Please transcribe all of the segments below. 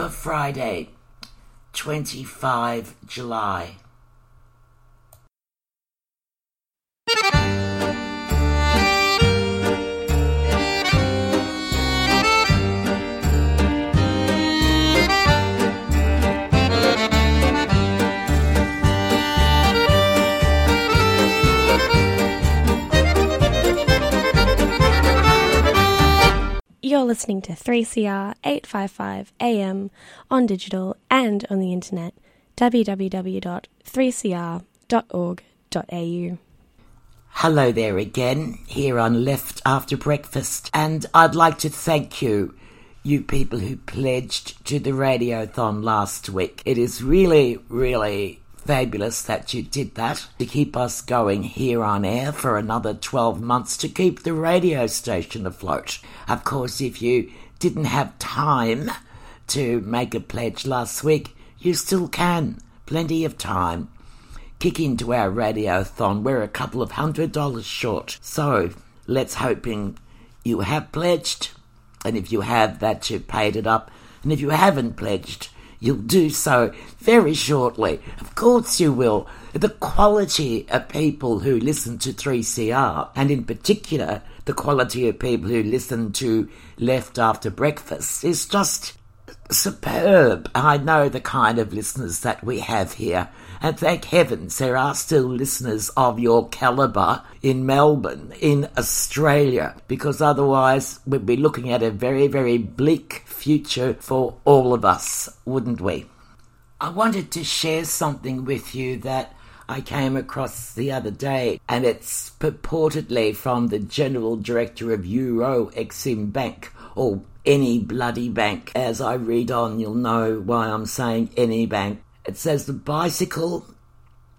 for Friday, 25 July. Listening to 3CR 855 AM on digital and on the internet www.3cr.org.au. Hello there again, here on Left After Breakfast, and I'd like to thank you, you people who pledged to the radiothon last week. It is really, really fabulous that you did that to keep us going here on air for another 12 months to keep the radio station afloat. Of course, if you didn't have time to make a pledge last week, you still can. Plenty of time. Kick into our radiothon. We're a couple of hundred dollars short. So let's hoping you have pledged. And if you have, that you've paid it up. And if you haven't pledged, You'll do so very shortly. Of course you will. The quality of people who listen to 3CR, and in particular, the quality of people who listen to Left After Breakfast, is just superb. I know the kind of listeners that we have here. And thank heavens there are still listeners of your calibre in Melbourne, in Australia, because otherwise we'd be looking at a very, very bleak future for all of us, wouldn't we? I wanted to share something with you that I came across the other day, and it's purportedly from the General Director of Euro Exim Bank, or any bloody bank. As I read on, you'll know why I'm saying any bank. It says the bicycle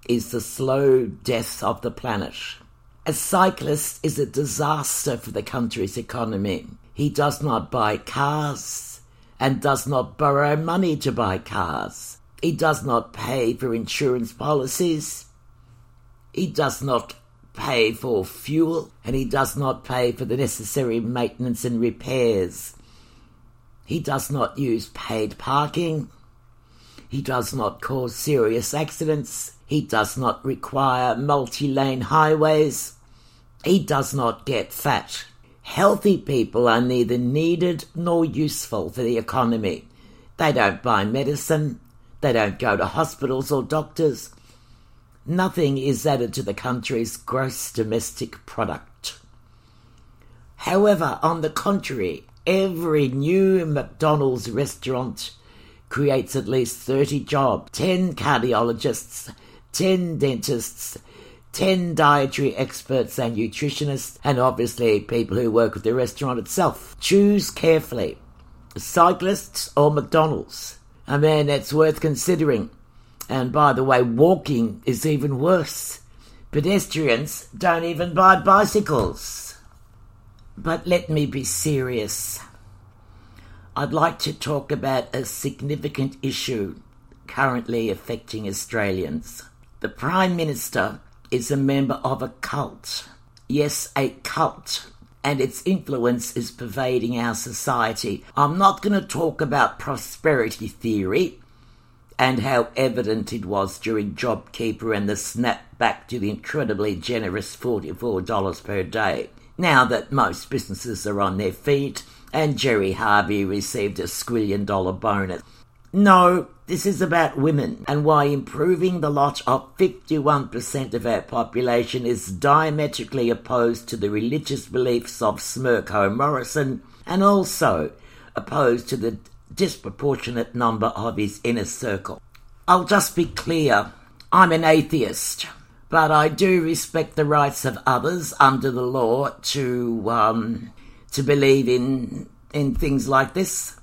is the slow death of the planet. A cyclist is a disaster for the country's economy. He does not buy cars and does not borrow money to buy cars. He does not pay for insurance policies. He does not pay for fuel and he does not pay for the necessary maintenance and repairs. He does not use paid parking. He does not cause serious accidents. He does not require multi lane highways. He does not get fat. Healthy people are neither needed nor useful for the economy. They don't buy medicine. They don't go to hospitals or doctors. Nothing is added to the country's gross domestic product. However, on the contrary, every new McDonald's restaurant creates at least 30 jobs 10 cardiologists, 10 dentists, 10 dietary experts and nutritionists, and obviously people who work with the restaurant itself. Choose carefully cyclists or McDonald's. I mean, it's worth considering. And by the way, walking is even worse. Pedestrians don't even buy bicycles. But let me be serious. I'd like to talk about a significant issue currently affecting Australians. The Prime Minister is a member of a cult. Yes, a cult. And its influence is pervading our society. I'm not going to talk about prosperity theory and how evident it was during JobKeeper and the snap back to the incredibly generous $44 per day. Now that most businesses are on their feet and Gerry Harvey received a squillion dollar bonus. No, this is about women and why improving the lot of 51% of our population is diametrically opposed to the religious beliefs of Smirko Morrison and also opposed to the disproportionate number of his inner circle. I'll just be clear I'm an atheist, but I do respect the rights of others under the law to um, to believe in in things like this.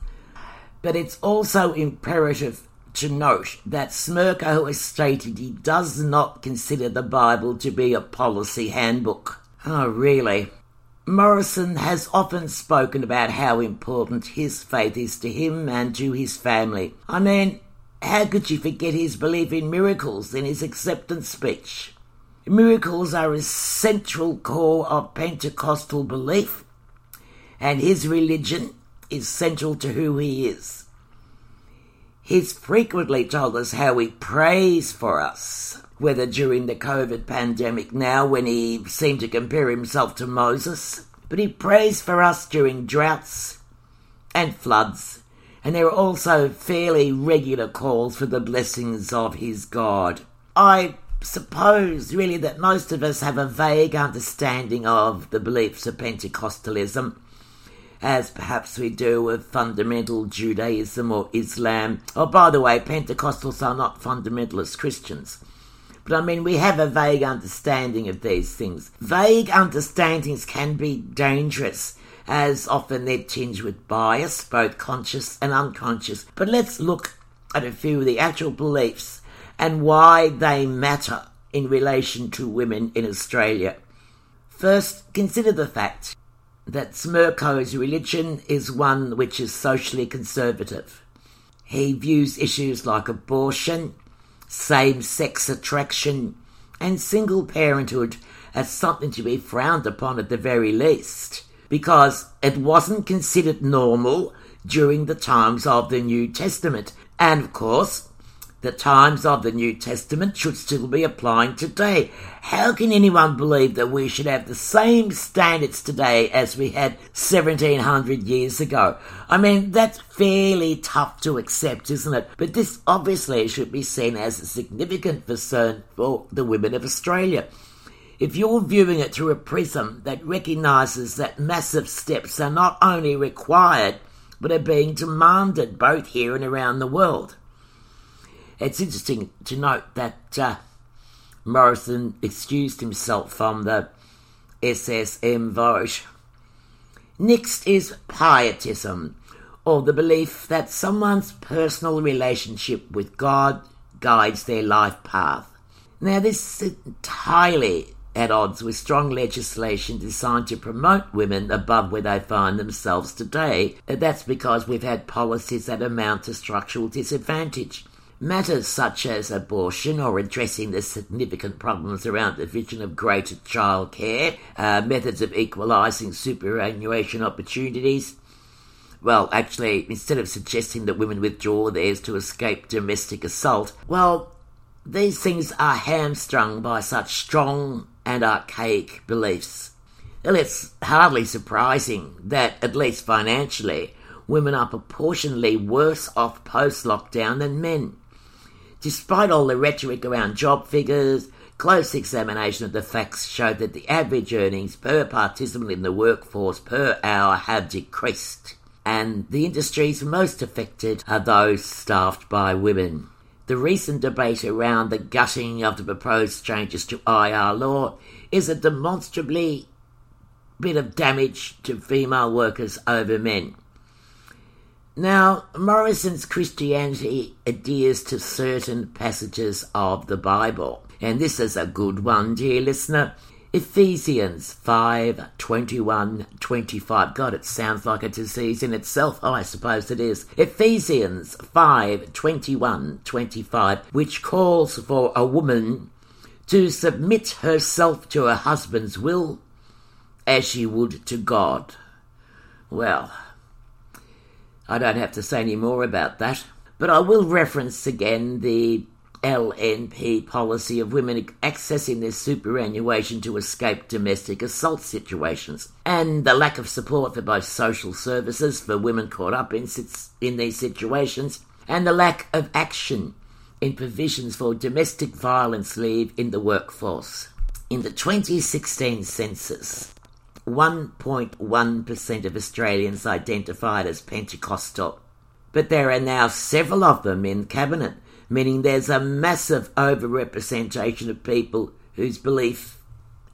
But it's also imperative to note that Smirko has stated he does not consider the Bible to be a policy handbook. Oh, really? Morrison has often spoken about how important his faith is to him and to his family. I mean, how could you forget his belief in miracles in his acceptance speech? Miracles are a central core of Pentecostal belief and his religion is central to who he is. He's frequently told us how he prays for us, whether during the COVID pandemic now when he seemed to compare himself to Moses, but he prays for us during droughts and floods, and there are also fairly regular calls for the blessings of his God. I suppose really that most of us have a vague understanding of the beliefs of Pentecostalism as perhaps we do with fundamental Judaism or Islam. Oh, by the way, Pentecostals are not fundamentalist Christians. But I mean, we have a vague understanding of these things. Vague understandings can be dangerous, as often they're tinged with bias, both conscious and unconscious. But let's look at a few of the actual beliefs and why they matter in relation to women in Australia. First, consider the fact that Smirko's religion is one which is socially conservative. He views issues like abortion, same sex attraction, and single parenthood as something to be frowned upon at the very least, because it wasn't considered normal during the times of the New Testament. And of course, the times of the New Testament should still be applying today. How can anyone believe that we should have the same standards today as we had 1700 years ago? I mean, that's fairly tough to accept, isn't it? But this obviously should be seen as a significant concern for the women of Australia. If you're viewing it through a prism that recognises that massive steps are not only required, but are being demanded both here and around the world. It's interesting to note that uh, Morrison excused himself from the SSM vote. Next is pietism, or the belief that someone's personal relationship with God guides their life path. Now, this is entirely at odds with strong legislation designed to promote women above where they find themselves today. That's because we've had policies that amount to structural disadvantage. Matters such as abortion or addressing the significant problems around the vision of greater childcare, uh, methods of equalising superannuation opportunities. Well, actually, instead of suggesting that women withdraw theirs to escape domestic assault, well, these things are hamstrung by such strong and archaic beliefs. Well, it's hardly surprising that, at least financially, women are proportionally worse off post lockdown than men. Despite all the rhetoric around job figures, close examination of the facts showed that the average earnings per participant in the workforce per hour have decreased, and the industries most affected are those staffed by women. The recent debate around the gutting of the proposed changes to IR law is a demonstrably bit of damage to female workers over men. Now, Morrison's Christianity adheres to certain passages of the Bible, and this is a good one, dear listener. Ephesians 5 21 25. God, it sounds like a disease in itself. Oh, I suppose it is. Ephesians 5 21 25, which calls for a woman to submit herself to her husband's will as she would to God. Well, I don't have to say any more about that. But I will reference again the LNP policy of women accessing their superannuation to escape domestic assault situations, and the lack of support for both social services for women caught up in, in these situations, and the lack of action in provisions for domestic violence leave in the workforce. In the 2016 census, 1.1% of Australians identified as Pentecostal. But there are now several of them in Cabinet, meaning there's a massive overrepresentation of people whose belief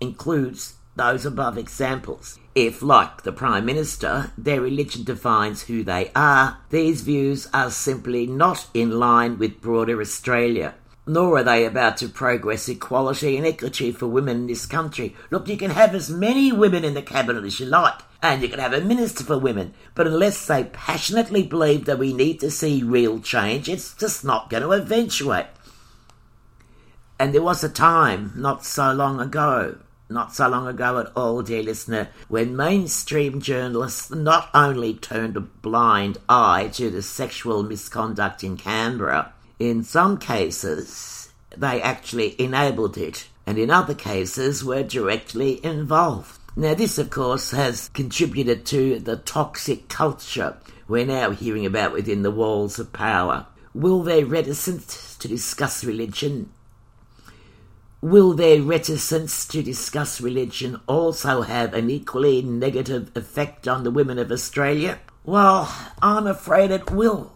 includes those above examples. If, like the Prime Minister, their religion defines who they are, these views are simply not in line with broader Australia nor are they about to progress equality and equity for women in this country. Look, you can have as many women in the cabinet as you like, and you can have a minister for women, but unless they passionately believe that we need to see real change, it's just not going to eventuate. And there was a time, not so long ago, not so long ago at all, dear listener, when mainstream journalists not only turned a blind eye to the sexual misconduct in Canberra, in some cases they actually enabled it, and in other cases were directly involved. Now, this, of course, has contributed to the toxic culture we're now hearing about within the walls of power. Will their reticence to discuss religion Will their reticence to discuss religion also have an equally negative effect on the women of Australia? Well, I'm afraid it will.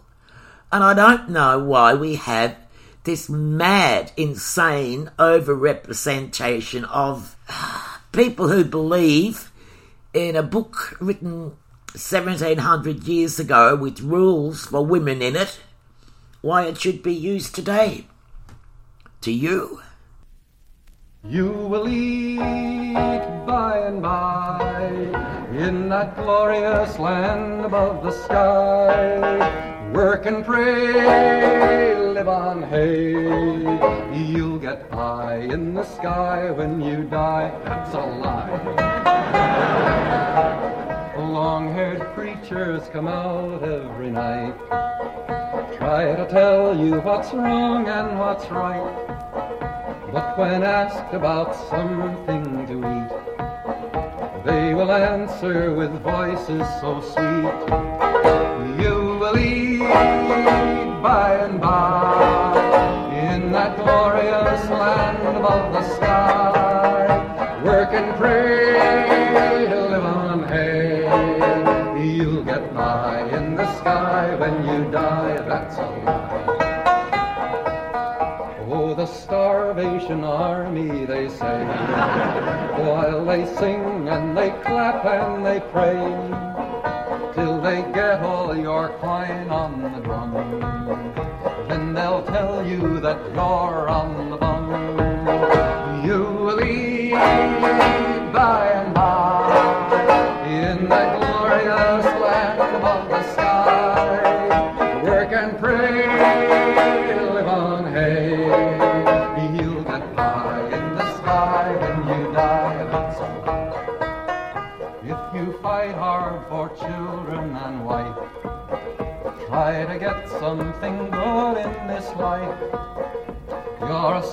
And I don't know why we have this mad, insane overrepresentation of people who believe in a book written 1700 years ago with rules for women in it, why it should be used today. To you. You will eat by and by in that glorious land above the sky. Work and pray, live on hay. You'll get high in the sky when you die. That's a lie. Long haired preachers come out every night. Try to tell you what's wrong and what's right. But when asked about something to eat, they will answer with voices so sweet. By and by in that glorious land above the sky. Work and pray, live on hay. You'll get by in the sky when you die, that's a lie Oh, the Starvation Army, they say, while they sing and they clap and they pray, get all your coin on the drum. Then they'll tell you that you're on the.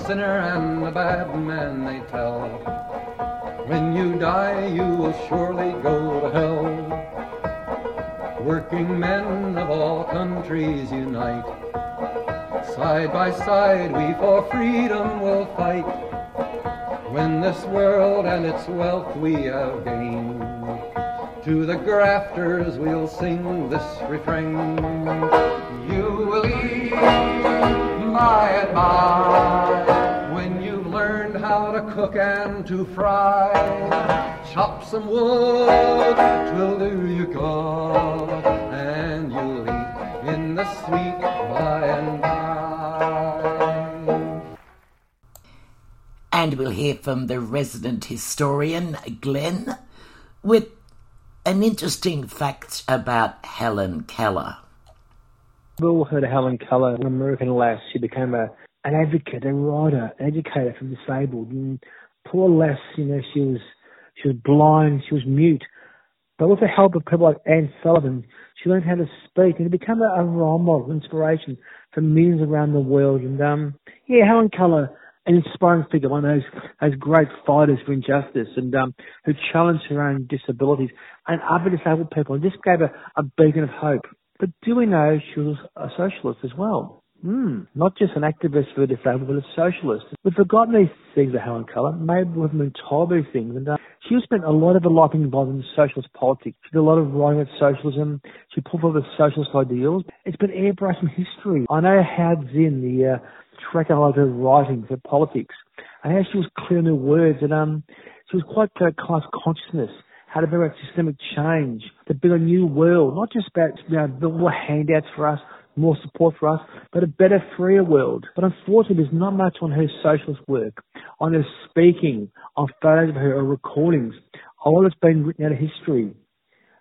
Sinner and a bad man, they tell. When you die, you will surely go to hell. Working men of all countries unite. Side by side, we for freedom will fight. When this world and its wealth we have gained to the grafters we'll sing this refrain. You will eat by and to cook and to fry. Chop some wood, twill do you good, and you'll eat in the sweet by and by. And we'll hear from the resident historian, Glenn, with an interesting fact about Helen Keller. We've all heard of Helen Keller, an American lass. She became a an advocate, a writer, an educator for disabled. And poor lass, you know, she was she was blind, she was mute. But with the help of people like Anne Sullivan, she learned how to speak and to become a, role model, inspiration for millions around the world. And um, yeah, Helen Keller an inspiring figure, one of those, those great fighters for injustice and um, who challenged her own disabilities and other disabled people and just gave a, a beacon of hope. But do we know she was a socialist as well? Hmm, not just an activist for the disabled, but a socialist. We've forgotten these things of Helen Keller. Maybe we've been told these things. And uh, she spent a lot of her life involved in socialist politics. She did a lot of writing about socialism. She pulled forward the socialist ideals. It's been airbrushed from history. I know Howard Zinn, the uh, track of her writings and politics and how she was clear in her words and um she was quite class consciousness how to bring about systemic change, to build a new world, not just about you know, more handouts for us, more support for us, but a better, freer world. But unfortunately, there's not much on her socialist work, on her speaking, on photos of her or recordings. All that's been written out of history.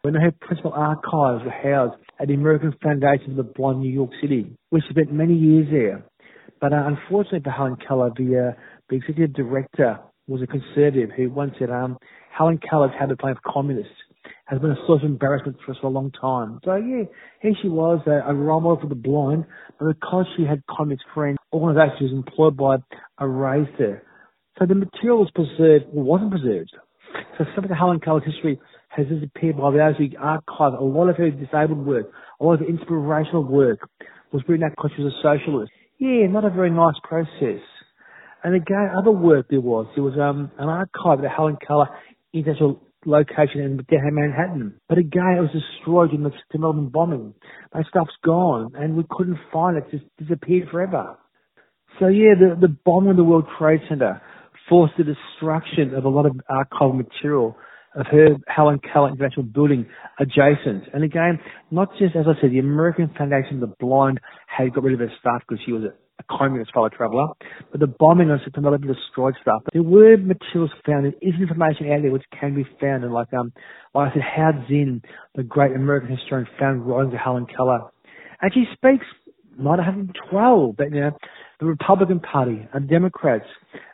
When her principal archives were housed at the American Foundation of the Blind New York City, she spent many years there. But uh, unfortunately for Helen Keller, the, uh, the executive director was a conservative who once said, um, Helen Keller's habit playing for communists has been a source of embarrassment for us for a long time. So yeah, here she was, a, a role model for the blind, but because she had communist friends, organisations she was employed by erased her. So the material was preserved, wasn't preserved. So some of the Helen Keller's history has disappeared by those who archived a lot of her disabled work, a lot of her inspirational work was written out because she was a socialist. Yeah, not a very nice process. And again, other work there was. There was um, an archive of the Helen Keller International location in Manhattan. But again, it was destroyed in the Melbourne bombing. That stuff's gone, and we couldn't find it. It just disappeared forever. So yeah, the, the bombing of the World Trade Center forced the destruction of a lot of archival material of her Helen Keller International Building adjacent. And again, not just, as I said, the American Foundation of the Blind had got rid of her staff because she was a communist fellow traveller, but the bombing on September 11 destroyed stuff. There were materials found, there is information out there which can be found, and like um, like I said, Howard Zinn, the great American historian, found writings of Helen Keller, and she speaks 1912 that you know the Republican Party and Democrats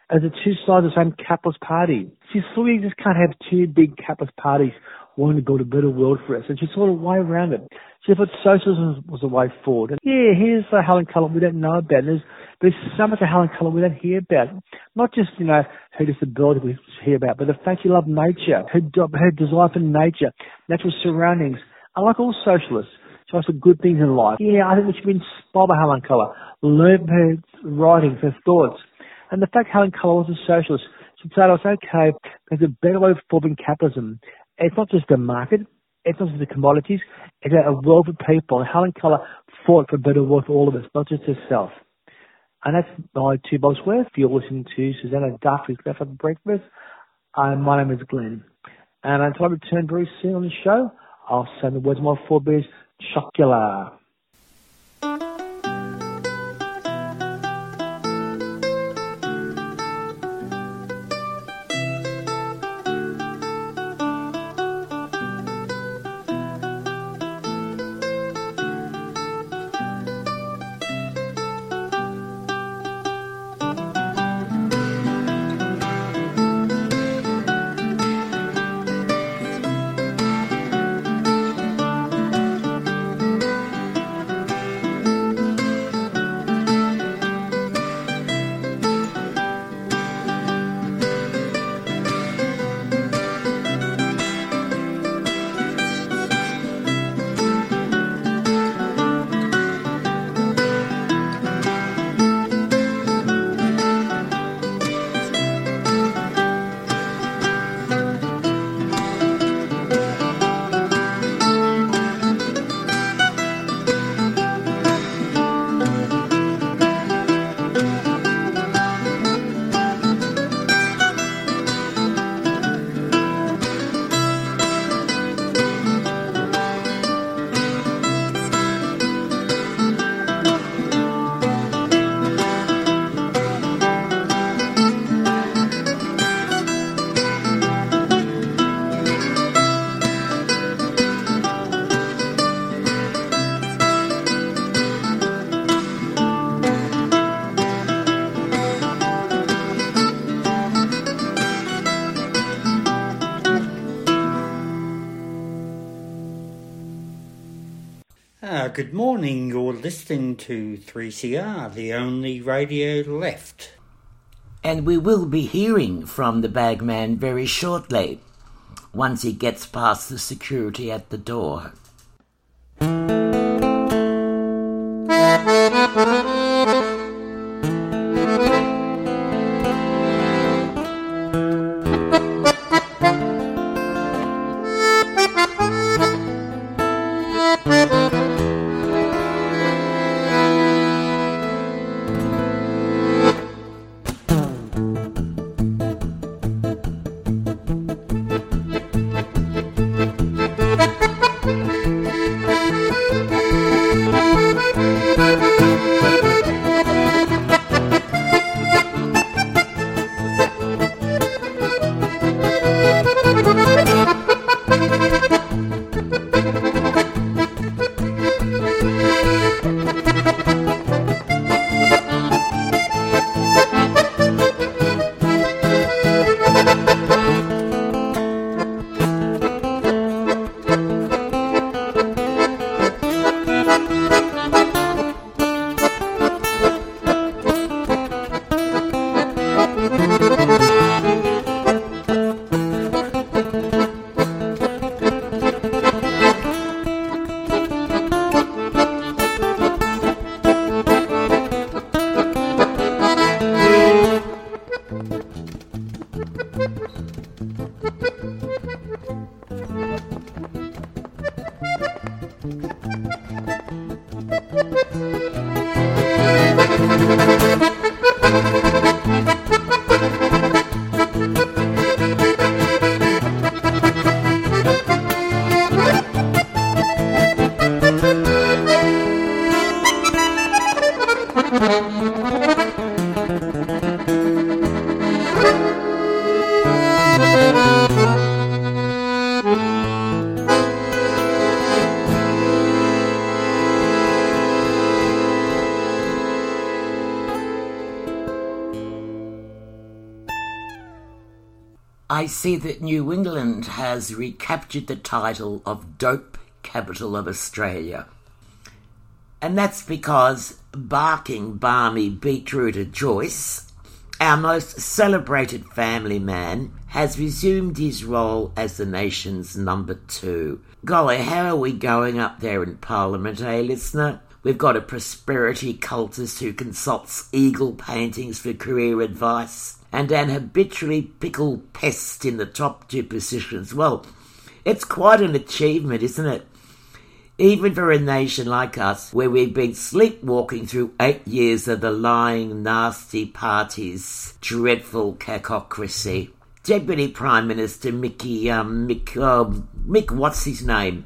as the two sides of the same capitalist party. She saw you just can't have two big capitalist parties wanting to build a better world for us, and she saw a way around it. She thought socialism was the way forward. And yeah, here's uh, Helen Keller we don't know about. There's, there's so much of Helen Keller we don't hear about. Not just, you know, her disability we hear about, but the fact she loved nature, her, her desire for nature, natural surroundings. I like all socialists. She likes the good things in life. Yeah, I think we should be inspired by Helen Keller. Learn her writings, her thoughts. And the fact Helen Keller was a socialist to okay, there's a better way of forming capitalism. It's not just the market, it's not just the commodities, it's a world of people. Helen Keller fought for better world for all of us, not just herself. And that's my two box worth. You're listening to Susanna Duff, who's left for breakfast. Uh, my name is Glenn. And until I return very soon on the show, I'll send the words of my forebears, chocolate. Good morning. You're listening to 3CR, the only radio left. And we will be hearing from the bagman very shortly, once he gets past the security at the door. I see that New England has recaptured the title of Dope Capital of Australia. And that's because barking, balmy, beetrooter Joyce, our most celebrated family man, has resumed his role as the nation's number two. Golly, how are we going up there in Parliament, eh, listener? We've got a prosperity cultist who consults eagle paintings for career advice and an habitually pickled pest in the top two positions. Well, it's quite an achievement, isn't it? Even for a nation like us, where we've been sleepwalking through eight years of the lying, nasty party's dreadful cacocracy. Deputy Prime Minister Mickey, um, Mick, uh, Mick, what's his name?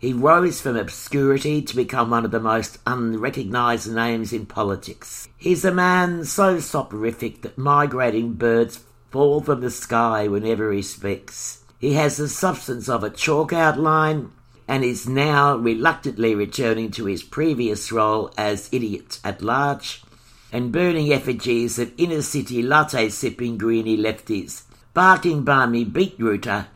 He rose from obscurity to become one of the most unrecognised names in politics. He's a man so soporific that migrating birds fall from the sky whenever he speaks. He has the substance of a chalk outline and is now reluctantly returning to his previous role as idiot at large and burning effigies of inner city latte sipping greeny lefties. Barking balmy beetrooter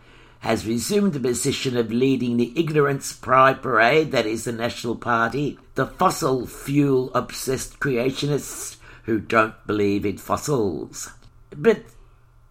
has resumed the position of leading the ignorance pride parade that is the National Party, the fossil fuel obsessed creationists who don't believe in fossils. But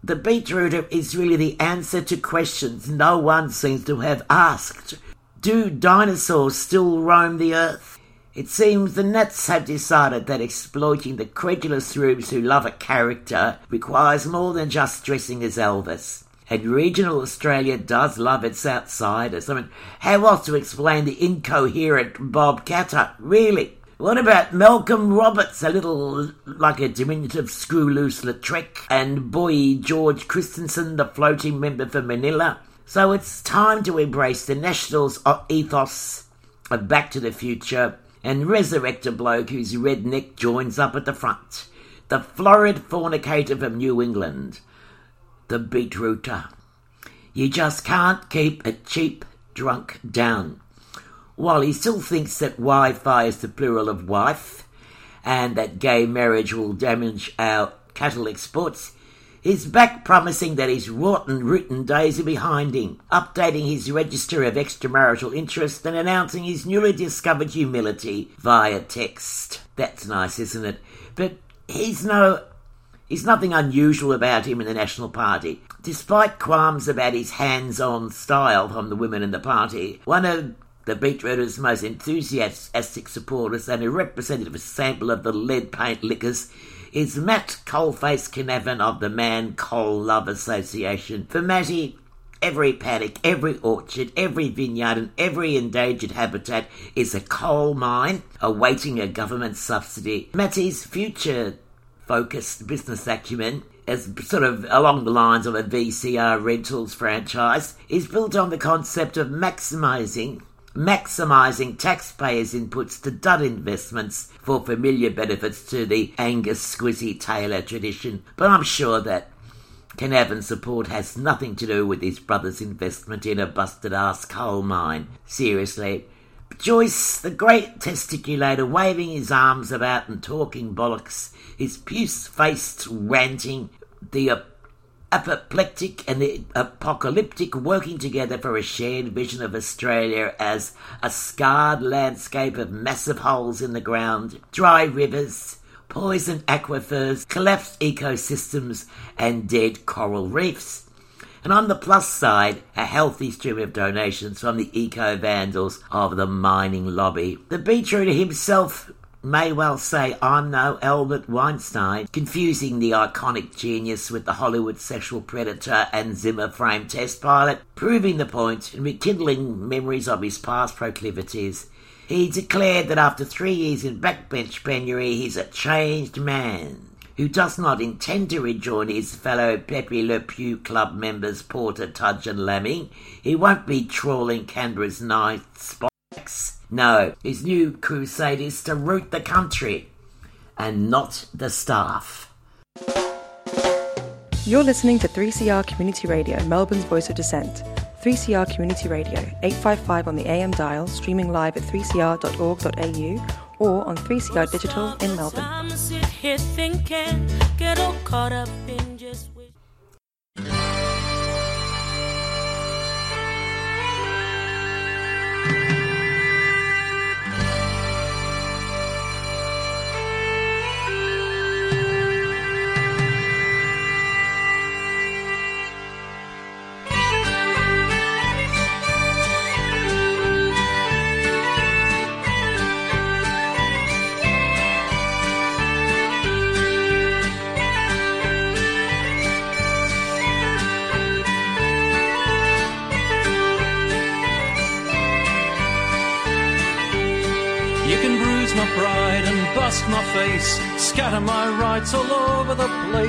the beetrooter is really the answer to questions no one seems to have asked. Do dinosaurs still roam the earth? It seems the Nats have decided that exploiting the credulous rubes who love a character requires more than just dressing as Elvis. And regional Australia does love its outsiders. I mean, how else to explain the incoherent Bob Katter? Really? What about Malcolm Roberts, a little like a diminutive screw loose Lautrec, and boy George Christensen, the floating member for Manila? So it's time to embrace the Nationals ethos of Back to the Future and resurrect a bloke whose redneck joins up at the front. The florid fornicator from New England the beetrooter. You just can't keep a cheap drunk down. While he still thinks that Wi Fi is the plural of wife and that gay marriage will damage our cattle exports, he's back promising that his rotten written days are behind him, updating his register of extramarital interest and announcing his newly discovered humility via text. That's nice, isn't it? But he's no He's nothing unusual about him in the National Party. Despite qualms about his hands on style from the women in the party, one of the Beetrooter's most enthusiastic supporters and a representative sample of the lead paint liquors is Matt Coalface Canavan of the Man Coal Love Association. For Matty, every paddock, every orchard, every vineyard, and every endangered habitat is a coal mine awaiting a government subsidy. Matty's future focused business acumen as sort of along the lines of a VCR rentals franchise is built on the concept of maximizing maximizing taxpayers' inputs to dud investments for familiar benefits to the Angus Squizzy Taylor tradition. But I'm sure that Canavan's support has nothing to do with his brother's investment in a busted ass coal mine. Seriously, Joyce, the great testiculator, waving his arms about and talking bollocks, his puce faced ranting, the apoplectic and the apocalyptic working together for a shared vision of Australia as a scarred landscape of massive holes in the ground, dry rivers, poisoned aquifers, collapsed ecosystems, and dead coral reefs. And on the plus side, a healthy stream of donations from the eco vandals of the mining lobby. The beetrooter himself may well say I'm no Albert Weinstein, confusing the iconic genius with the Hollywood sexual predator and Zimmer frame test pilot, proving the point and rekindling memories of his past proclivities. He declared that after three years in backbench penury, he's a changed man who does not intend to rejoin his fellow Pepe Le Pew club members Porter, Tudge and Laming. He won't be trawling Canberra's night spots. No, his new crusade is to root the country and not the staff. You're listening to 3CR Community Radio, Melbourne's voice of dissent. 3CR Community Radio, 855 on the AM dial, streaming live at 3cr.org.au or on 3CR Digital in Melbourne.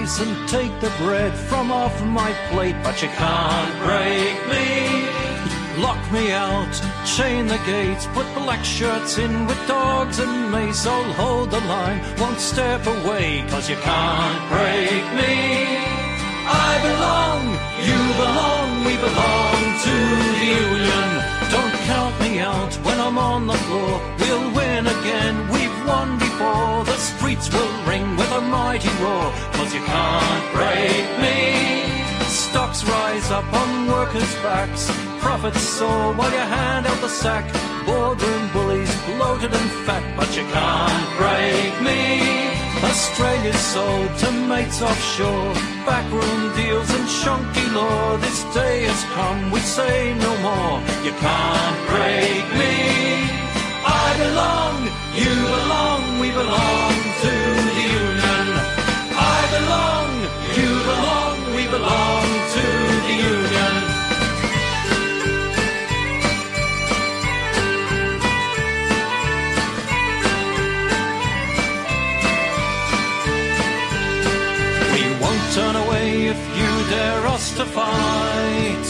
The and take the bread from off my plate, but you can't break me. Lock me out, chain the gates, put black shirts in with dogs and mace. I'll hold the line, won't step away, cause you can't break me. I belong, you belong, we belong to the Union. Don't count me out when I'm on the floor. We'll win again, we've won before. The streets will ring with a mighty roar, cause you can't break me. Stocks rise up on workers' backs. Profits soar while you hand out the sack. Boardroom bullies bloated and fat, but you can't break me. Australia's sold to mates offshore. Backroom deals and shonky law. This day has come, we say no more. You can't break me. I belong, you belong, we belong to the Union. I belong, you belong, we belong to the Union. We won't turn away if you dare us to fight.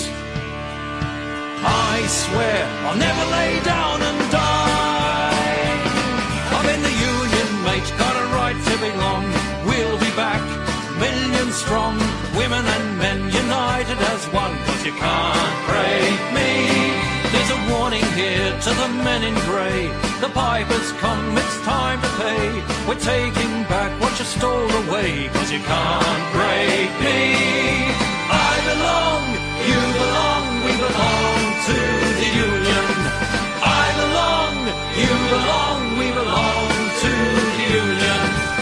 I swear I'll never lay down strong, women and men united as one, cause you can't break me. There's a warning here to the men in grey. The pipers come, it's time to pay. We're taking back what you stole away, cause you can't break me. I belong, you belong, we belong to the Union. I belong, you belong, we belong to the Union.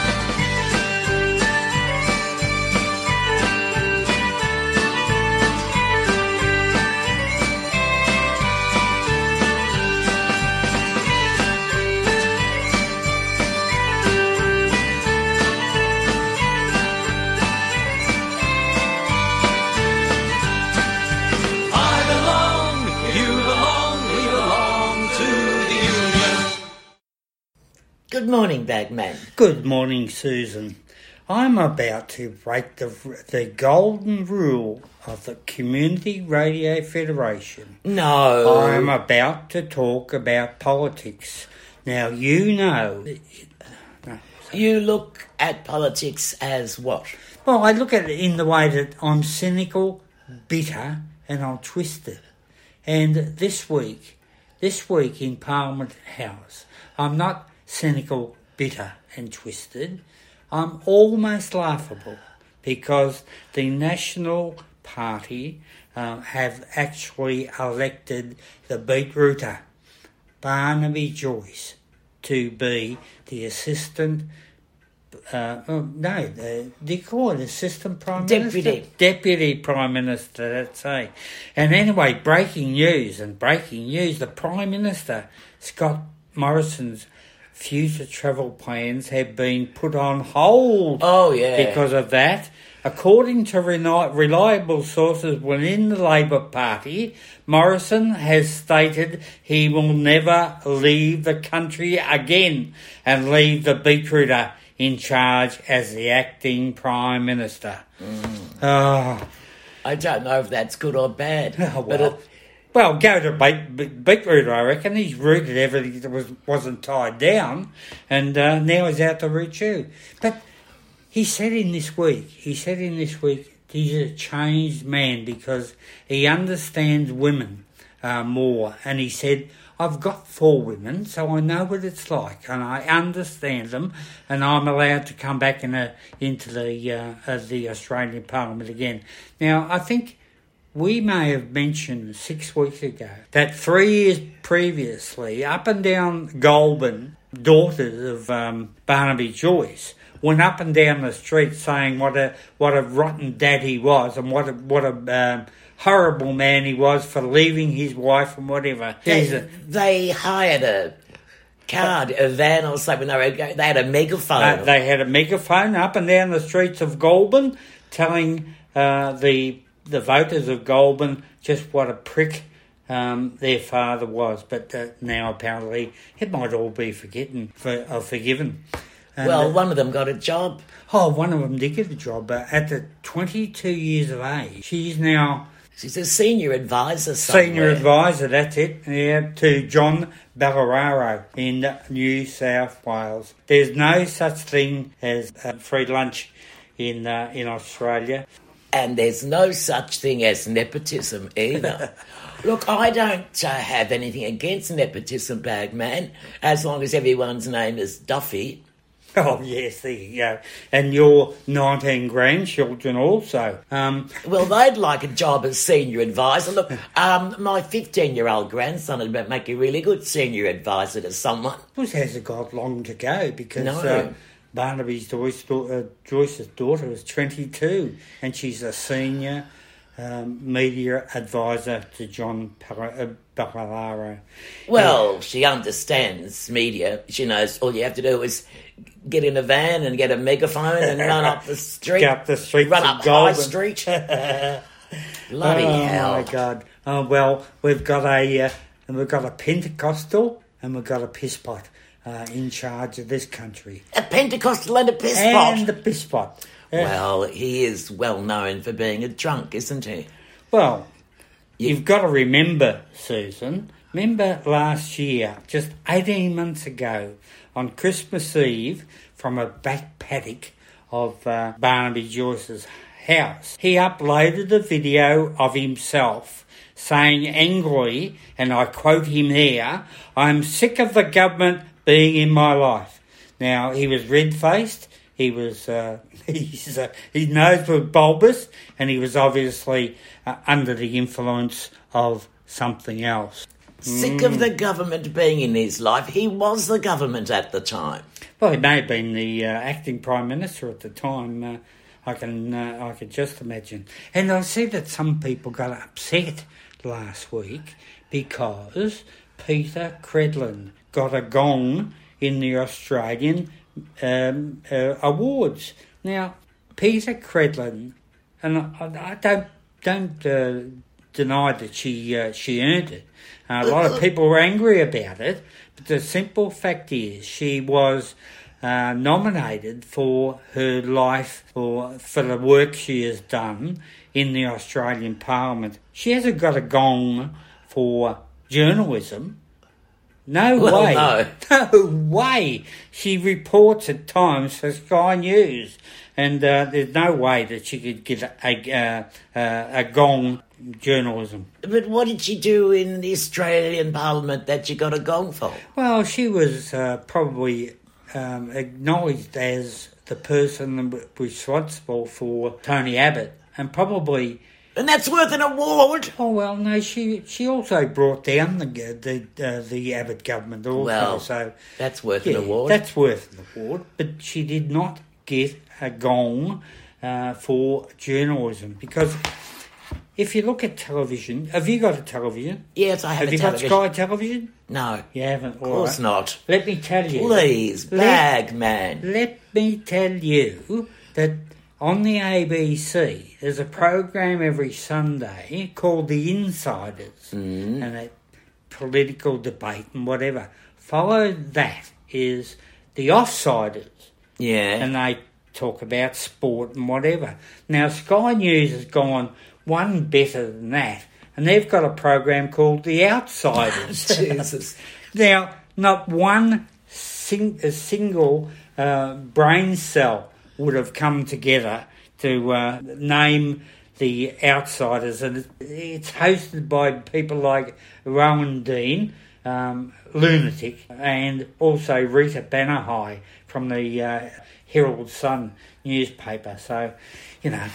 Good morning, Bagman. Good morning, Susan. I'm about to break the, the golden rule of the Community Radio Federation. No. I'm about to talk about politics. Now, you know. You look at politics as what? Well, I look at it in the way that I'm cynical, bitter, and I'm twisted. And this week, this week in Parliament House, I'm not cynical, bitter, and twisted. I'm almost laughable because the National Party um, have actually elected the beetrooter, Barnaby Joyce, to be the assistant. Uh, oh, no, the, you call it assistant prime Deputy. minister? Deputy prime minister. That's right. And anyway, breaking news and breaking news: the prime minister Scott Morrison's future travel plans have been put on hold Oh, yeah. because of that. According to reliable sources within the Labor Party, Morrison has stated he will never leave the country again and leave the beetrooter in charge as the acting Prime Minister. Oh, I don't know if that's good or bad. But well. it, Well, go to Beet, Be- Beetroot, I reckon. He's rooted everything that was, wasn't tied down, and uh, now he's out to root you. But he said in this week, he said in this week, he's a changed man because he understands women uh, more. And he said, I've got four women, so I know what it's like, and I understand them, and I'm allowed to come back in a, into the uh, the Australian Parliament again. Now, I think we may have mentioned six weeks ago that three years previously, up and down Goulburn, daughters of um, Barnaby Joyce went up and down the street saying what a what a rotten dad he was and what a what a um, horrible man he was for leaving his wife and whatever. They, a- they hired a card, a van or something. They, were, they had a megaphone. Uh, they had a megaphone up and down the streets of Goulburn telling uh, the the voters of Goulburn just what a prick um, their father was. But uh, now apparently it might all be forgotten, for, uh, forgiven. And, well, uh, one of them got a job. oh, one of them did get a job uh, at the 22 years of age. She's now She's a senior advisor somewhere. Senior advisor, that's it, yeah, to John Barilaro in New South Wales. There's no such thing as a free lunch in uh, in Australia. And there's no such thing as nepotism either. Look, I don't uh, have anything against nepotism, Bagman, as long as everyone's name is Duffy. Oh yes, there you go. And your 19 grandchildren also. Um, Well, they'd like a job as senior advisor. Look, um, my 15 year old grandson would make a really good senior advisor to someone. Which hasn't got long to go because No. uh, Barnaby's uh, Joyce's daughter is 22 and she's a senior um, media advisor to John Pal- uh, Bacalaro. Well, she understands media. She knows all you have to do is get in a van and get a megaphone and run up the street. Up the streets Run up High Goulburn. Street. Bloody oh hell. my God! Oh well, we've got a uh, and we've got a Pentecostal and we've got a piss pot uh, in charge of this country A Pentecostal and a pisspot. and the piss pot. Uh, Well, he is well known for being a drunk, isn't he? Well, you've got to remember, Susan. Remember last year, just 18 months ago, on Christmas Eve, from a back paddock of uh, Barnaby Joyce's house, he uploaded a video of himself saying angrily, and I quote him here, I'm sick of the government being in my life. Now, he was red faced. He was, uh, he's, uh, his nose was bulbous, and he was obviously uh, under the influence of something else. Sick Mm. of the government being in his life. He was the government at the time. Well, he may have been the uh, acting prime minister at the time. Uh, I can, uh, I could just imagine. And I see that some people got upset last week because Peta Credlin got a gong in the Australian um, uh, awards. Now, Peta Credlin, and I, I don't don't uh, deny that she uh, she earned it. Uh, a lot of people were angry about it, but the simple fact is she was uh, nominated for her life or for the work she has done in the Australian Parliament. She hasn't got a gong for journalism. No Well, way. no. No way. She reports at times for Sky News, and uh, there's no way that she could get a, a, uh, uh, a gong journalism. But what did she do in the Australian Parliament that she got a gong for? Well, she was uh, probably um, acknowledged as the person responsible for Tony Abbott, and probably. And that's worth an award. Oh well, no. She she also brought down the the uh, the Abbott government also. Well, so That's worth yeah, an award. that's worth an award. But she did not get a gong uh, for journalism because if you look at television, have you got a television? Yes, I have, Have you television. got Sky Television? No, You haven't. of course not. Let me tell you. Please, Let- bag man. Let me tell you that on the ABC, there's a program every Sunday called The Insiders, Mm. and a political debate and whatever. Followed that is The Offsiders, Yeah. and they talk about sport and whatever. Now, Sky News has gone one better than that, and they've got a program called The Outsiders. Jesus. Now, not one sing- a single uh, brain cell would have come together to uh, name the outsiders, and it's hosted by people like Rowan Dean, um, lunatic, and also Rita Panahi from the uh, Herald Sun newspaper. So, you know.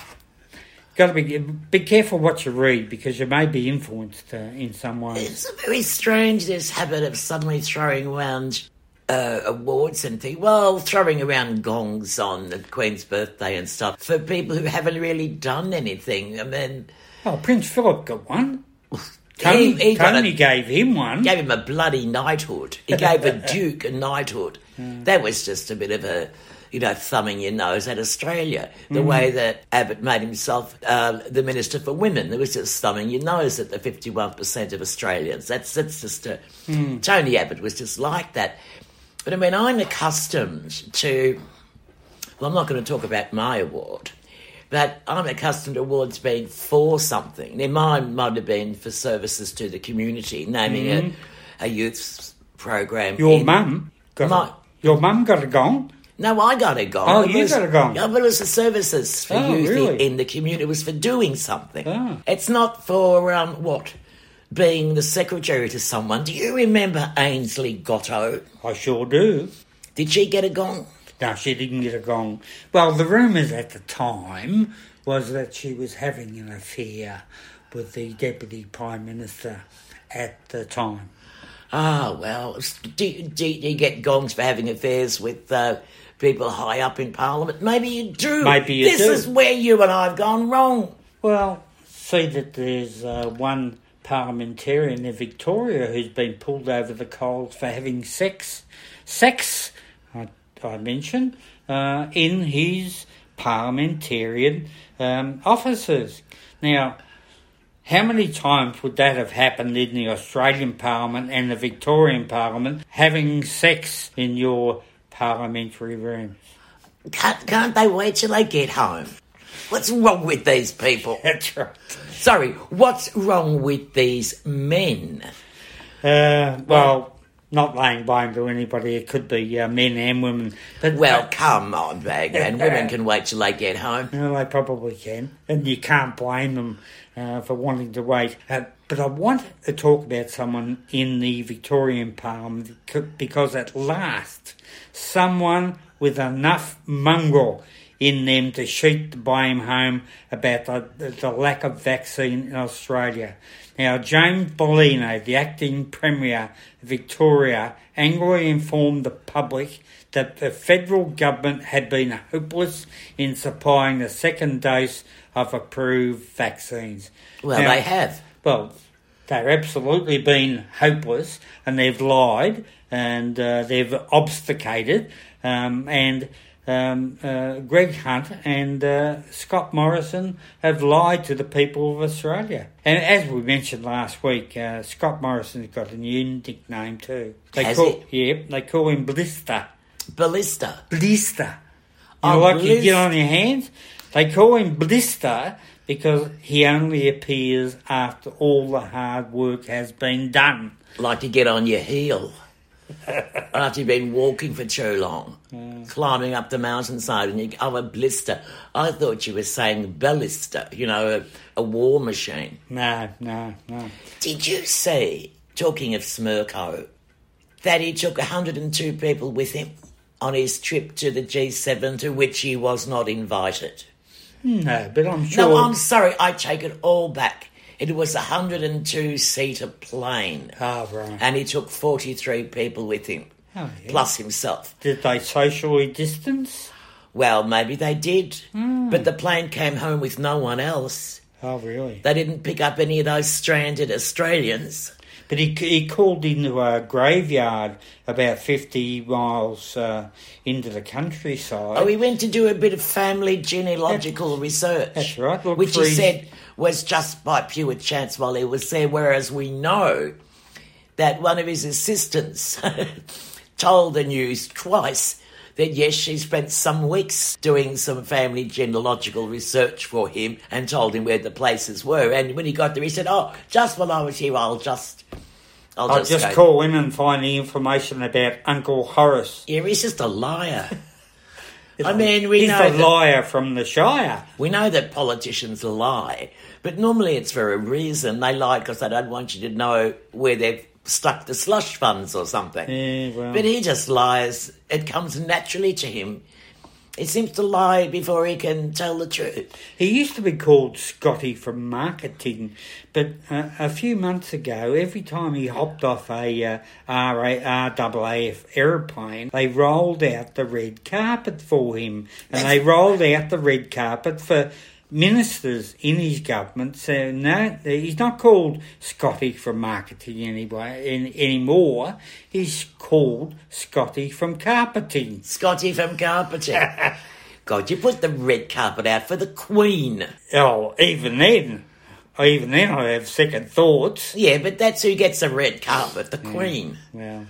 Got to be be careful what you read because you may be influenced uh, in some way. It's a very strange, this habit of suddenly throwing around uh, awards and things. Well, throwing around gongs on the Queen's birthday and stuff for people who haven't really done anything. I mean, Oh, Prince Philip got one. Tony, he, he Tony a, gave him one. gave him a bloody knighthood. He gave a duke a knighthood. That was just a bit of a, you know, thumbing your nose at Australia. The way that Abbott made himself uh, the Minister for Women. There was just thumbing your nose at the 51% of Australians. That's, that's just a... Tony Abbott was just like that. But I mean, I'm accustomed to... Well, I'm not going to talk about my award, but I'm accustomed to awards being for something. Now, mine might have been for services to the community, naming a, a youth program. Your in- mum got My- your mum got a gong. No, I got a gong. Oh, It you was- got a gong. Yeah, but it was for services for Oh, youth in- in, the community. It was for doing something. Oh. It's not for, um, what? Being the secretary to someone. Do you remember Ainslie Gotto? I sure do. Did she get a gong? No, she didn't get a gong. Well, the rumours at the time was that she was having an affair with the deputy prime minister at the time. Ah, well, do, do, do you get gongs for having affairs with uh, people high up in Parliament? Maybe you do. Maybe you this do. is where you and I have gone wrong. Well, see that there's uh, one parliamentarian in Victoria who's been pulled over the coals for having sex, sex, I, I mention, uh, in his parliamentarian um, offices. Now, how many times would that have happened in the Australian Parliament and the Victorian Parliament having sex in your parliamentary rooms? Can't, can't they wait till they get home? What's wrong with these people? That's right. Sorry, what's wrong with these men? Uh, well, not laying blame to anybody. It could be uh, men and women. But Well, come on, Bagman. Women can wait till they get home. well, they probably can, and you can't blame them uh, for wanting to wait. Uh, but I want to talk about someone in the Victorian Parliament because at last, someone with enough mongrel in them to sheet the blame home about the, the lack of vaccine in Australia. Now, James Merlino, the acting Premier of Victoria, angrily informed the public that the federal government had been hopeless in supplying the second dose of approved vaccines. Well, Now- they have. well, they've absolutely been hopeless and they've lied and uh, they've obfuscated. Um, and um, uh, Greg Hunt and uh, Scott Morrison have lied to the people of Australia. And as we mentioned last week, uh, Scott Morrison's got a new nickname too. They Has call, he? Yeah, they call him Blister. Blister. Blister. You Oh, like you get on your hands? They call him Blister because he only appears after all the hard work has been done. Like to get on your heel. After you've been walking for too long, mm. climbing up the mountainside, and you oh a blister. I thought you were saying ballista, you know, a, a war machine. No, no, no. Did you see, talking of Smirko, that he took 102 people with him on his trip to the G7 to which he was not invited? No, but I'm sure. No, I'm sorry, I take it all back. It was a 102 seater plane, Oh, right. and he took 43 people with him, Oh, yeah. plus himself. Did they socially distance? Well, maybe they did, Hmm. but the plane came home with no one else. Oh, really? They didn't pick up any of those stranded Australians. But he, he called into a graveyard about 50 miles uh, into the countryside. Oh, he went to do a bit of family genealogical research. that's right, look which he his- said was just by pure chance while he was there, whereas we know that one of his assistants told the news twice that yes, she spent some weeks doing some family genealogical research for him and told him where the places were. And when he got there, he said, "Oh, just while I was here, I'll just, I'll, I'll just, just call in and find the information about Uncle Horace. Yeah, he's just a liar. I mean, we He's know the that- liar from the Shire. We know that politicians lie, but normally it's for a reason. They lie because they don't want you to know where they've stuck the slush funds or something. Yeah, well. But he just lies. It comes naturally to him. He seems to lie before he can tell the truth. He used to be called Scotty from marketing, but uh, a few months ago, every time he hopped off a uh, RAAF aeroplane, they rolled out the red carpet for him, and they rolled out the red carpet for ministers in his government. say no, he's not called Scotty from marketing anyway in, anymore. He's called Scotty from carpeting. Scotty from carpeting. God, you put the red carpet out for the Queen. Oh, even then, even then, I have second thoughts. Yeah, but that's who gets the red carpet, the Queen. Well,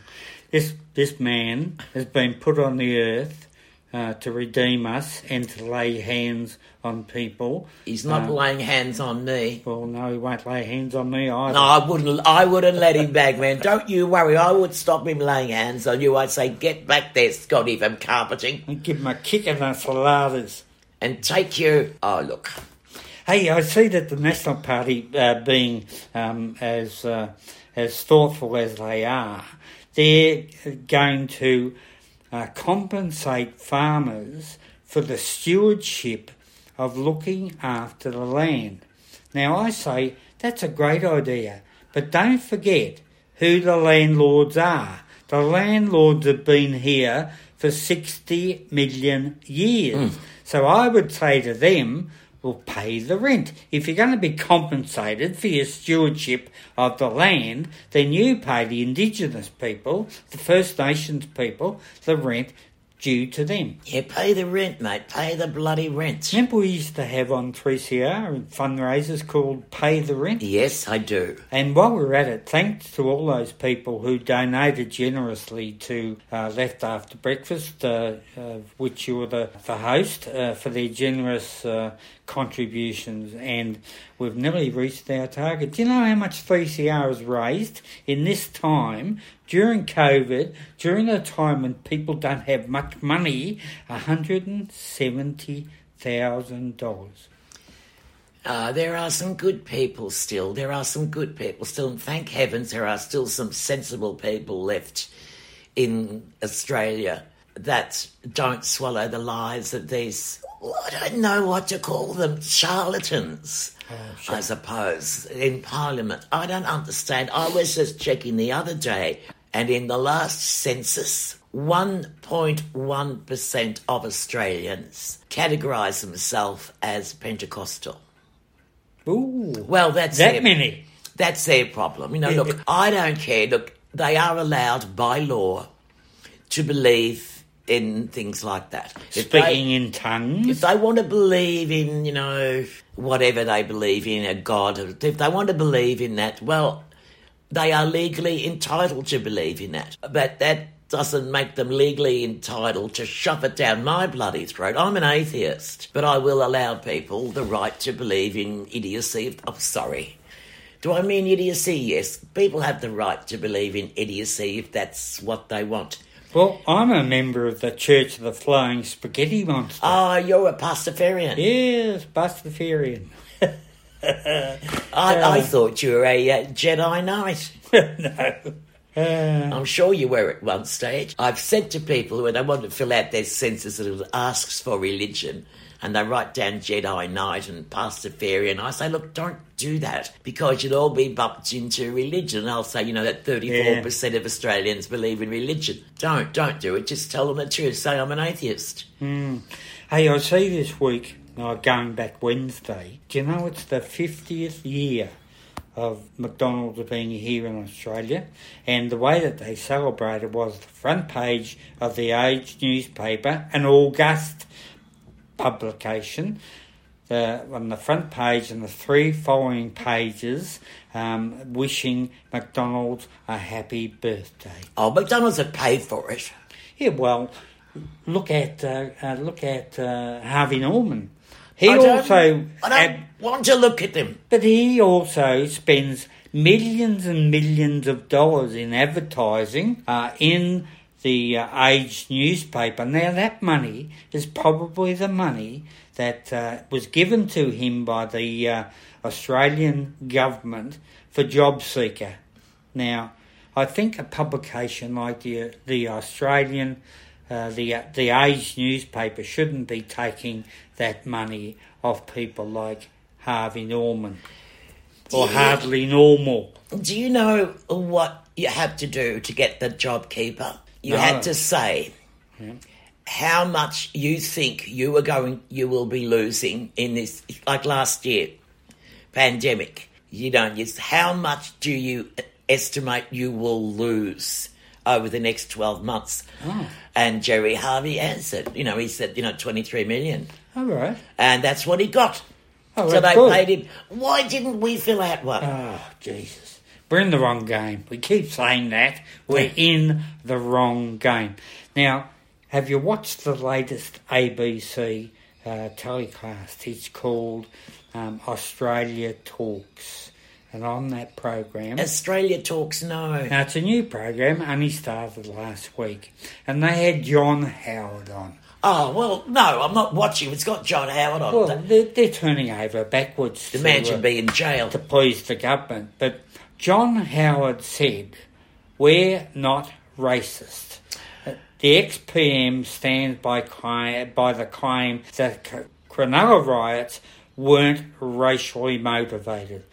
this this man has been put on the earth uh, to redeem us and to lay hands on people. He's not Uh, laying hands on me. Well, no, he won't lay hands on me either. No, I wouldn't. I wouldn't let him back, man. Don't you worry. I would stop him laying hands on you. I'd say, get back there, Scotty from carpeting, I'd give him a kick in the saladas. and take you. Oh, look. Hey, I see that the National Party, uh, being um, as uh, as thoughtful as they are, they're going to uh, compensate farmers for the stewardship of looking after the land. Now, I say that's a great idea, but don't forget who the landlords are. The landlords have been here for 60 million years. So I would say to them, well, pay the rent. If you're going to be compensated for your stewardship of the land, then you pay the Indigenous people, the First Nations people, the rent due to them. Yeah, pay the rent, mate. Pay the bloody rent. Remember we used to have on 3CR fundraisers called Pay the Rent? Yes, I do. And while we're at it, thanks to all those people who donated generously to uh, Left After Breakfast, uh, uh, which you were the, the host, uh, for their generous uh, contributions. And we've nearly reached our target. Do you know how much 3CR has raised in this time during COVID, during a time when people don't have much money? $170,000. Uh, there are some good people still. There are some good people still. And thank heavens there are still some sensible people left in Australia that don't swallow the lies of these, I don't know what to call them, charlatans, oh, I suppose, in Parliament. I don't understand. I was just checking the other day, and in the last census, 1.1% of Australians categorise themselves as Pentecostal. Ooh, Well, that's that their, many. That's their problem. You know, look, I don't care. Look, they are allowed by law to believe in things like that. If they- Speaking in tongues. if they want to believe in, you know, whatever they believe in, a God, if they want to believe in that, well, they are legally entitled to believe in that. But that doesn't make them legally entitled to shove it down my bloody throat. I'm an atheist, but I will allow people the right to believe in idiocy. I'm oh, sorry. Do I mean idiocy? Yes. People have the right to believe in idiocy if that's what they want. Well, I'm a member of the Church of the Flying Spaghetti Monster. Ah, you're a Pastafarian. yes, Bustafarian. I, I thought you were a uh, Jedi Knight. no. Uh, I'm sure you were at one stage. I've said to people when they want to fill out their census that it asks for religion and they write down Jedi Knight and Pastafarian, I say, look, don't do that because you'll all be bumped into religion. And I'll say, you know, that 34% of Australians believe in religion. Don't, don't do it. Just tell them the truth. Say I'm an atheist. hey, I see this week, uh, going back Wednesday, do you know it's the 50th year of McDonald's being here in Australia, and the way that they celebrated was the front page of the Age newspaper, an August publication. The, on the front page and the three following pages, um, wishing McDonald's a happy birthday. Oh, McDonald's have paid for it. Yeah, well, look at uh, uh, look at uh, Harvey Norman. He I also, I don't ad- want to look at them. but he also spends millions and millions of dollars in advertising uh, in the uh, Age newspaper. Now that money is probably the money that uh, was given to him by the uh, Australian government for job seeker. Now, I think a publication like the the Australian, uh, the the Age newspaper shouldn't be taking that money off people like Harvey Norman or. Hardly Normal. Do you know what you have to do to get the job keeper? You No. had to say how much you think you were going, you will be losing in this, like last year, pandemic. You don't use how much do you estimate you will lose over the next twelve months? Oh. And Gerry Harvey answered, you know, he said, you know, twenty three million, All right. and that's what he got. Oh, so they good. paid him. Why didn't we fill out one? Oh, Jesus. We're in the wrong game. We keep saying that. We're in the wrong game. Now, have you watched the latest ABC uh, telecast? It's called um, Australia Talks. And on that program, Australia talks no. now it's a new program, only started last week, and they had John Howard on. Oh well, no, I'm not watching. It's got John Howard on. Well, they're, they're turning over backwards the man uh, should be in jail. to please the government. But John Howard said, We're not racist. Uh, The ex PM stands by, by the claim that Cronulla riots weren't racially motivated.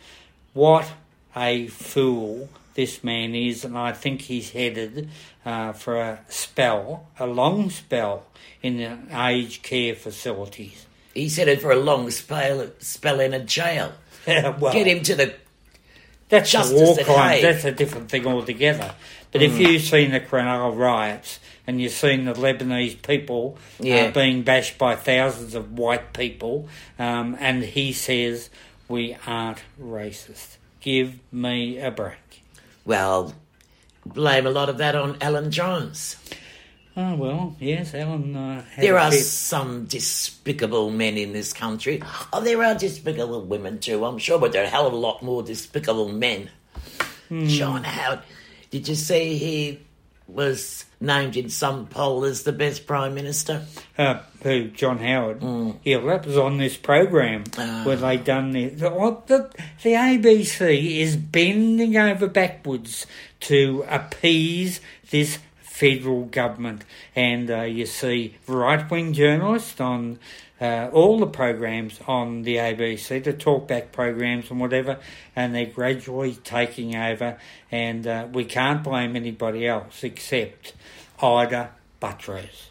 What a fool this man is, and I think he's headed uh, for a spell, a long spell, in the aged care facilities. He's headed for a long spell, spell in a jail. well, Get him to the. That's a war crime. That's a different thing altogether. But if you've seen the Cronulla riots and you've seen the Lebanese people Yeah. uh, being bashed by thousands of white people, um, and he says we aren't racist. Give me a break. Well, blame a lot of that on Alan Jones. Oh well, yes, Alan. Uh, There are some despicable men in this country. Oh, there are despicable women too, I'm sure, but there are a hell of a lot more despicable men. Hmm. John Howard, did you see he was named in some poll as the best prime minister? uh, who John Howard. Mm. Yeah, that was on this program Ah. where they done the the, what the the ABC is bending over backwards to appease this federal government, and uh, you see right wing journalists on. Uh, all the programs on the ABC, the talkback programs and whatever, and they're gradually taking over. And uh, we can't blame anybody else except Ita Buttrose.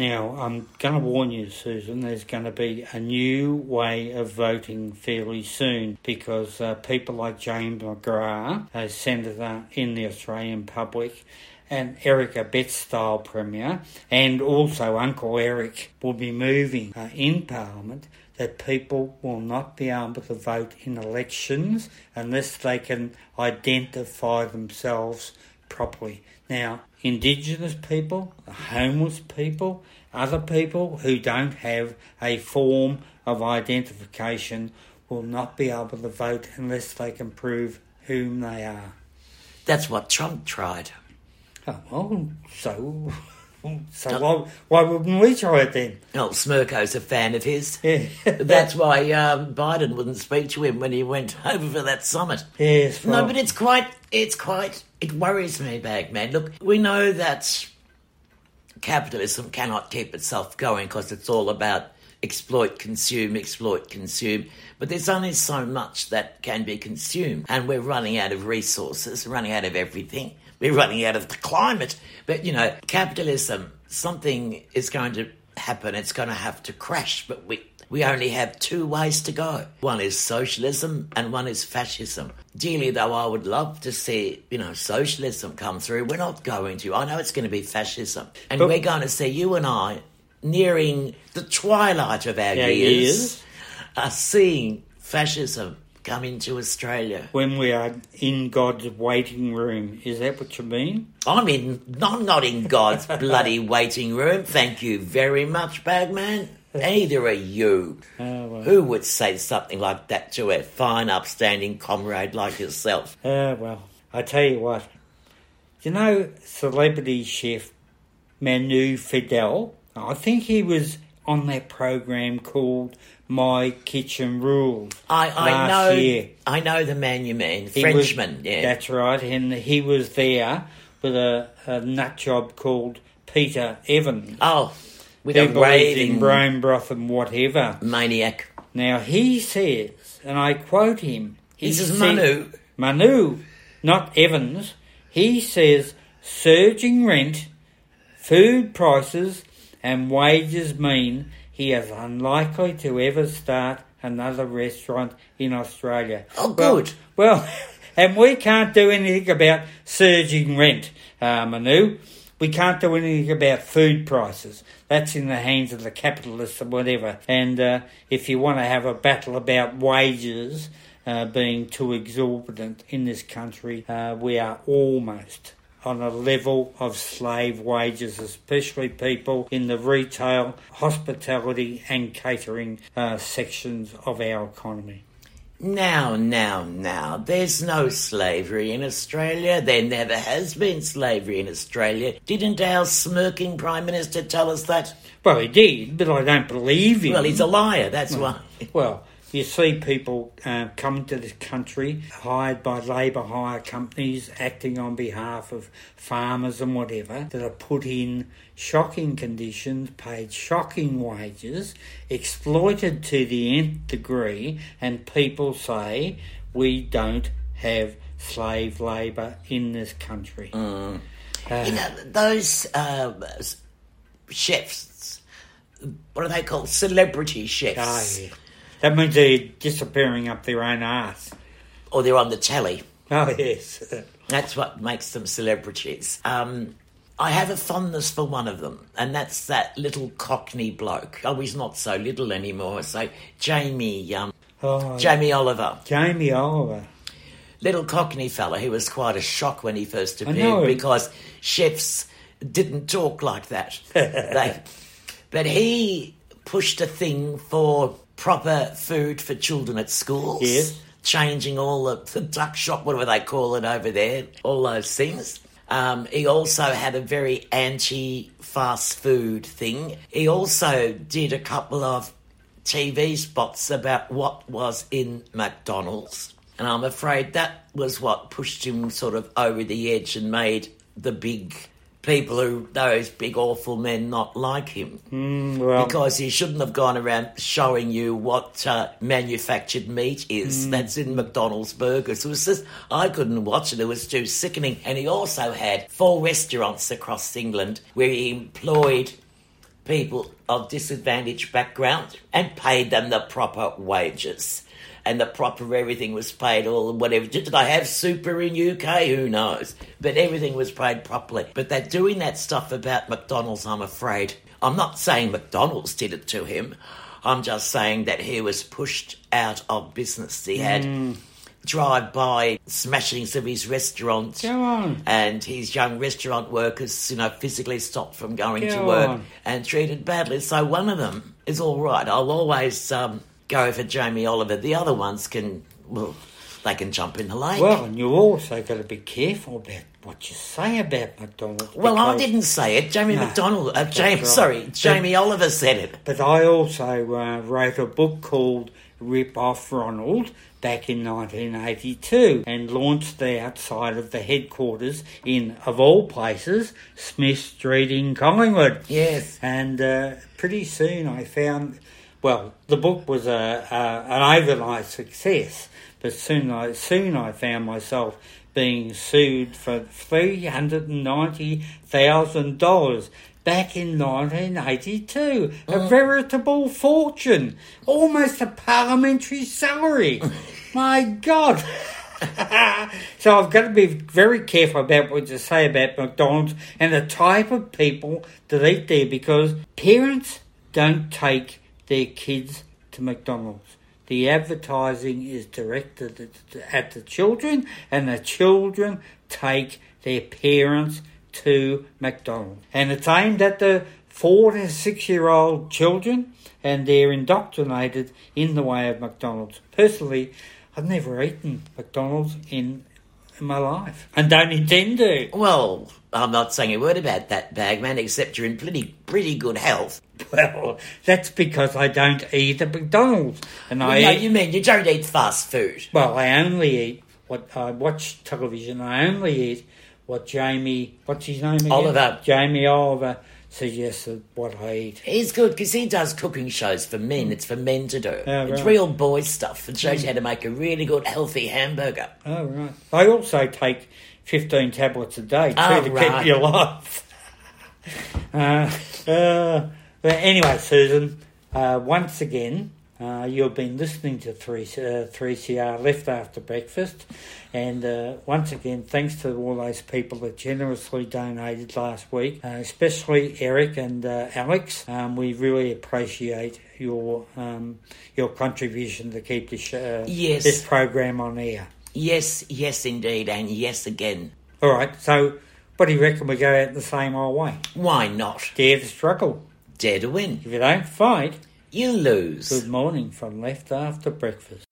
Now, I'm going to warn you, Susan, there's going to be a new way of voting fairly soon because uh, people like James McGrath, a senator in the Australian public, and Erica Betstyle Premier, and also Uncle Eric will be moving uh, in Parliament that people will not be able to vote in elections unless they can identify themselves properly. Now, Indigenous people, homeless people, other people who don't have a form of identification will not be able to vote unless they can prove whom they are. That's what Trump tried. Oh, well, so. So why, why wouldn't we try it then? Oh, Smirko's a fan of his. Yeah. That's why um, Biden wouldn't speak to him when he went over for that summit. yes, No, but it's quite, it's quite, it worries me, Bagman. Look, we know that capitalism cannot keep itself going because it's all about exploit, consume, exploit, consume. But there's only so much that can be consumed, and we're running out of resources, running out of everything. We're running out of the climate. But you know, capitalism, something is going to happen. It's going to have to crash. But we, we only have two ways to go. One is socialism and one is fascism. Dearly though I would love to see, you know, socialism come through, we're not going to. I know it's going to be fascism. And But- we're going to see you and I nearing the twilight of our Our years, years. are seeing fascism come into Australia. When we are in God's waiting room, is that what you mean? I'm in. I'm not in God's bloody waiting room. Thank you very much, Bagman. Neither are you. Oh, well. Who would say something like that to a fine, upstanding comrade like yourself? Ah, well, I tell you what. You know, celebrity chef Manu Feildel. I think he was on that program called My Kitchen Rules. I, I know. Year. I know the man you mean, He was- Frenchman. yeah. That's right, and he was there with a, a nut job called Peter Evans. Oh, with Who a believed in raving brain broth and whatever. maniac. Now he says, and I quote him. He This is Manu. Manu, not Evans. He says surging rent, food prices, and wages mean he is unlikely to ever start another restaurant in Australia. Oh, Well- good. Well, and we can't do anything about surging rent, uh, Manu. We can't do anything about food prices. That's in the hands of the capitalists or whatever. And uh, if you want to have a battle about wages uh, being too exorbitant in this country, uh, we are almost on a level of slave wages, especially people in the retail, hospitality, and catering uh, sections of our economy. Now, now, now, there's no slavery in Australia. There never has been slavery in Australia. Didn't our smirking Prime Minister tell us that? Well, he did, but I don't believe him. Well, he's a liar, that's why. Well, you see people uh, come to this country hired by labour hire companies acting on behalf of farmers and whatever that are put in shocking conditions, paid shocking wages, exploited to the nth degree, and people say we don't have slave labour in this country. Uh, You know, those uh, chefs, what are they called? Celebrity chefs. ah, yeah. That means they're disappearing up their own arse. Or they're on the telly. Oh, yes. That's what makes them celebrities. Um, I have a fondness for one of them, and that's that little Cockney bloke. Oh, he's not so little anymore. So Jamie, um, Oh, Jamie Oliver, Jamie Oliver. little Cockney fella. He was quite a shock when he first appeared because chefs didn't talk like that. they, but he pushed a thing for proper food for children at schools. Yes. Changing all the, the duck shop, whatever they call it over there, all those things. Um, he also had a very anti fast food thing. He also did a couple of TV spots about what was in McDonald's. And I'm afraid that was what pushed him sort of over the edge and made the big people who, those big awful men, not like him. Mm, well, Because he shouldn't have gone around showing you what uh, manufactured meat is Mm. that's in McDonald's burgers. It was just, I couldn't watch it. It was too sickening. And he also had four restaurants across England where he employed people of disadvantaged background and paid them the proper wages. And the proper everything was paid, all whatever. Did I have super in UK? Who knows? But everything was paid properly. But they're doing that stuff about McDonald's, I'm afraid. I'm not saying McDonald's did it to him. I'm just saying that he was pushed out of business. He had drive-by smashings of his restaurant Go and his young restaurant workers, you know, physically stopped from going to work on. and treated badly. So one of them is all right. I'll always um, go for Jamie Oliver. The other ones can, well, they can jump in the lake. Well, and you also got to be careful about what you say about McDonald. Well, I didn't say it. Jamie No, McDonald, uh, James, right. sorry, But- Jamie Oliver said it. But I also uh, wrote a book called Rip Off Ronald back in 1982 and launched the outside of the headquarters in, of all places, Smith Street in Collingwood. Yes. And uh, pretty soon I found, well, the book was a, a an overnight success, but soon I soon I found myself being sued for three hundred and ninety thousand dollars back in 1982. A oh. veritable fortune. Almost a parliamentary salary. My God. so I've got to be very careful about what you say about McDonald's and the type of people that eat there because parents don't take their kids to McDonald's. The advertising is directed at- the children, and the children take their parents to McDonald's. And it's aimed at the four to six year old children, and they're indoctrinated in the way of McDonald's. Personally, I've never eaten McDonald's in, in my life, and don't intend to. Well, I'm not saying a word about that, Bagman, except you're in pretty, pretty good health. Well, that's because I don't eat at McDonald's, and I no, eat, you mean you don't eat fast food. well, I only eat what I watch television. I only eat what Jamie, what's his name again? Oliver. Jamie Oliver suggested what I eat. He's good because he does cooking shows for men. It's for men to do. Yeah, It's right. real boy stuff. It shows you how to make a really good, healthy hamburger. Oh right. I also take fifteen tablets a day too Oh, to right. keep you alive. uh, uh, but anyway, Susan, uh, once again, uh, you've been listening to three uh, three CR left after breakfast, and uh, once again, thanks to all those people that generously donated last week, uh, especially Eric and uh, Alex. Um, we really appreciate your um, your contribution to keep this uh, Yes. this program on air. Yes, yes, indeed, and yes again. All right, so what do you reckon we go out the same old way? Why not? Dare to struggle. Dare to win. If you don't fight, You lose. good morning from left after breakfast.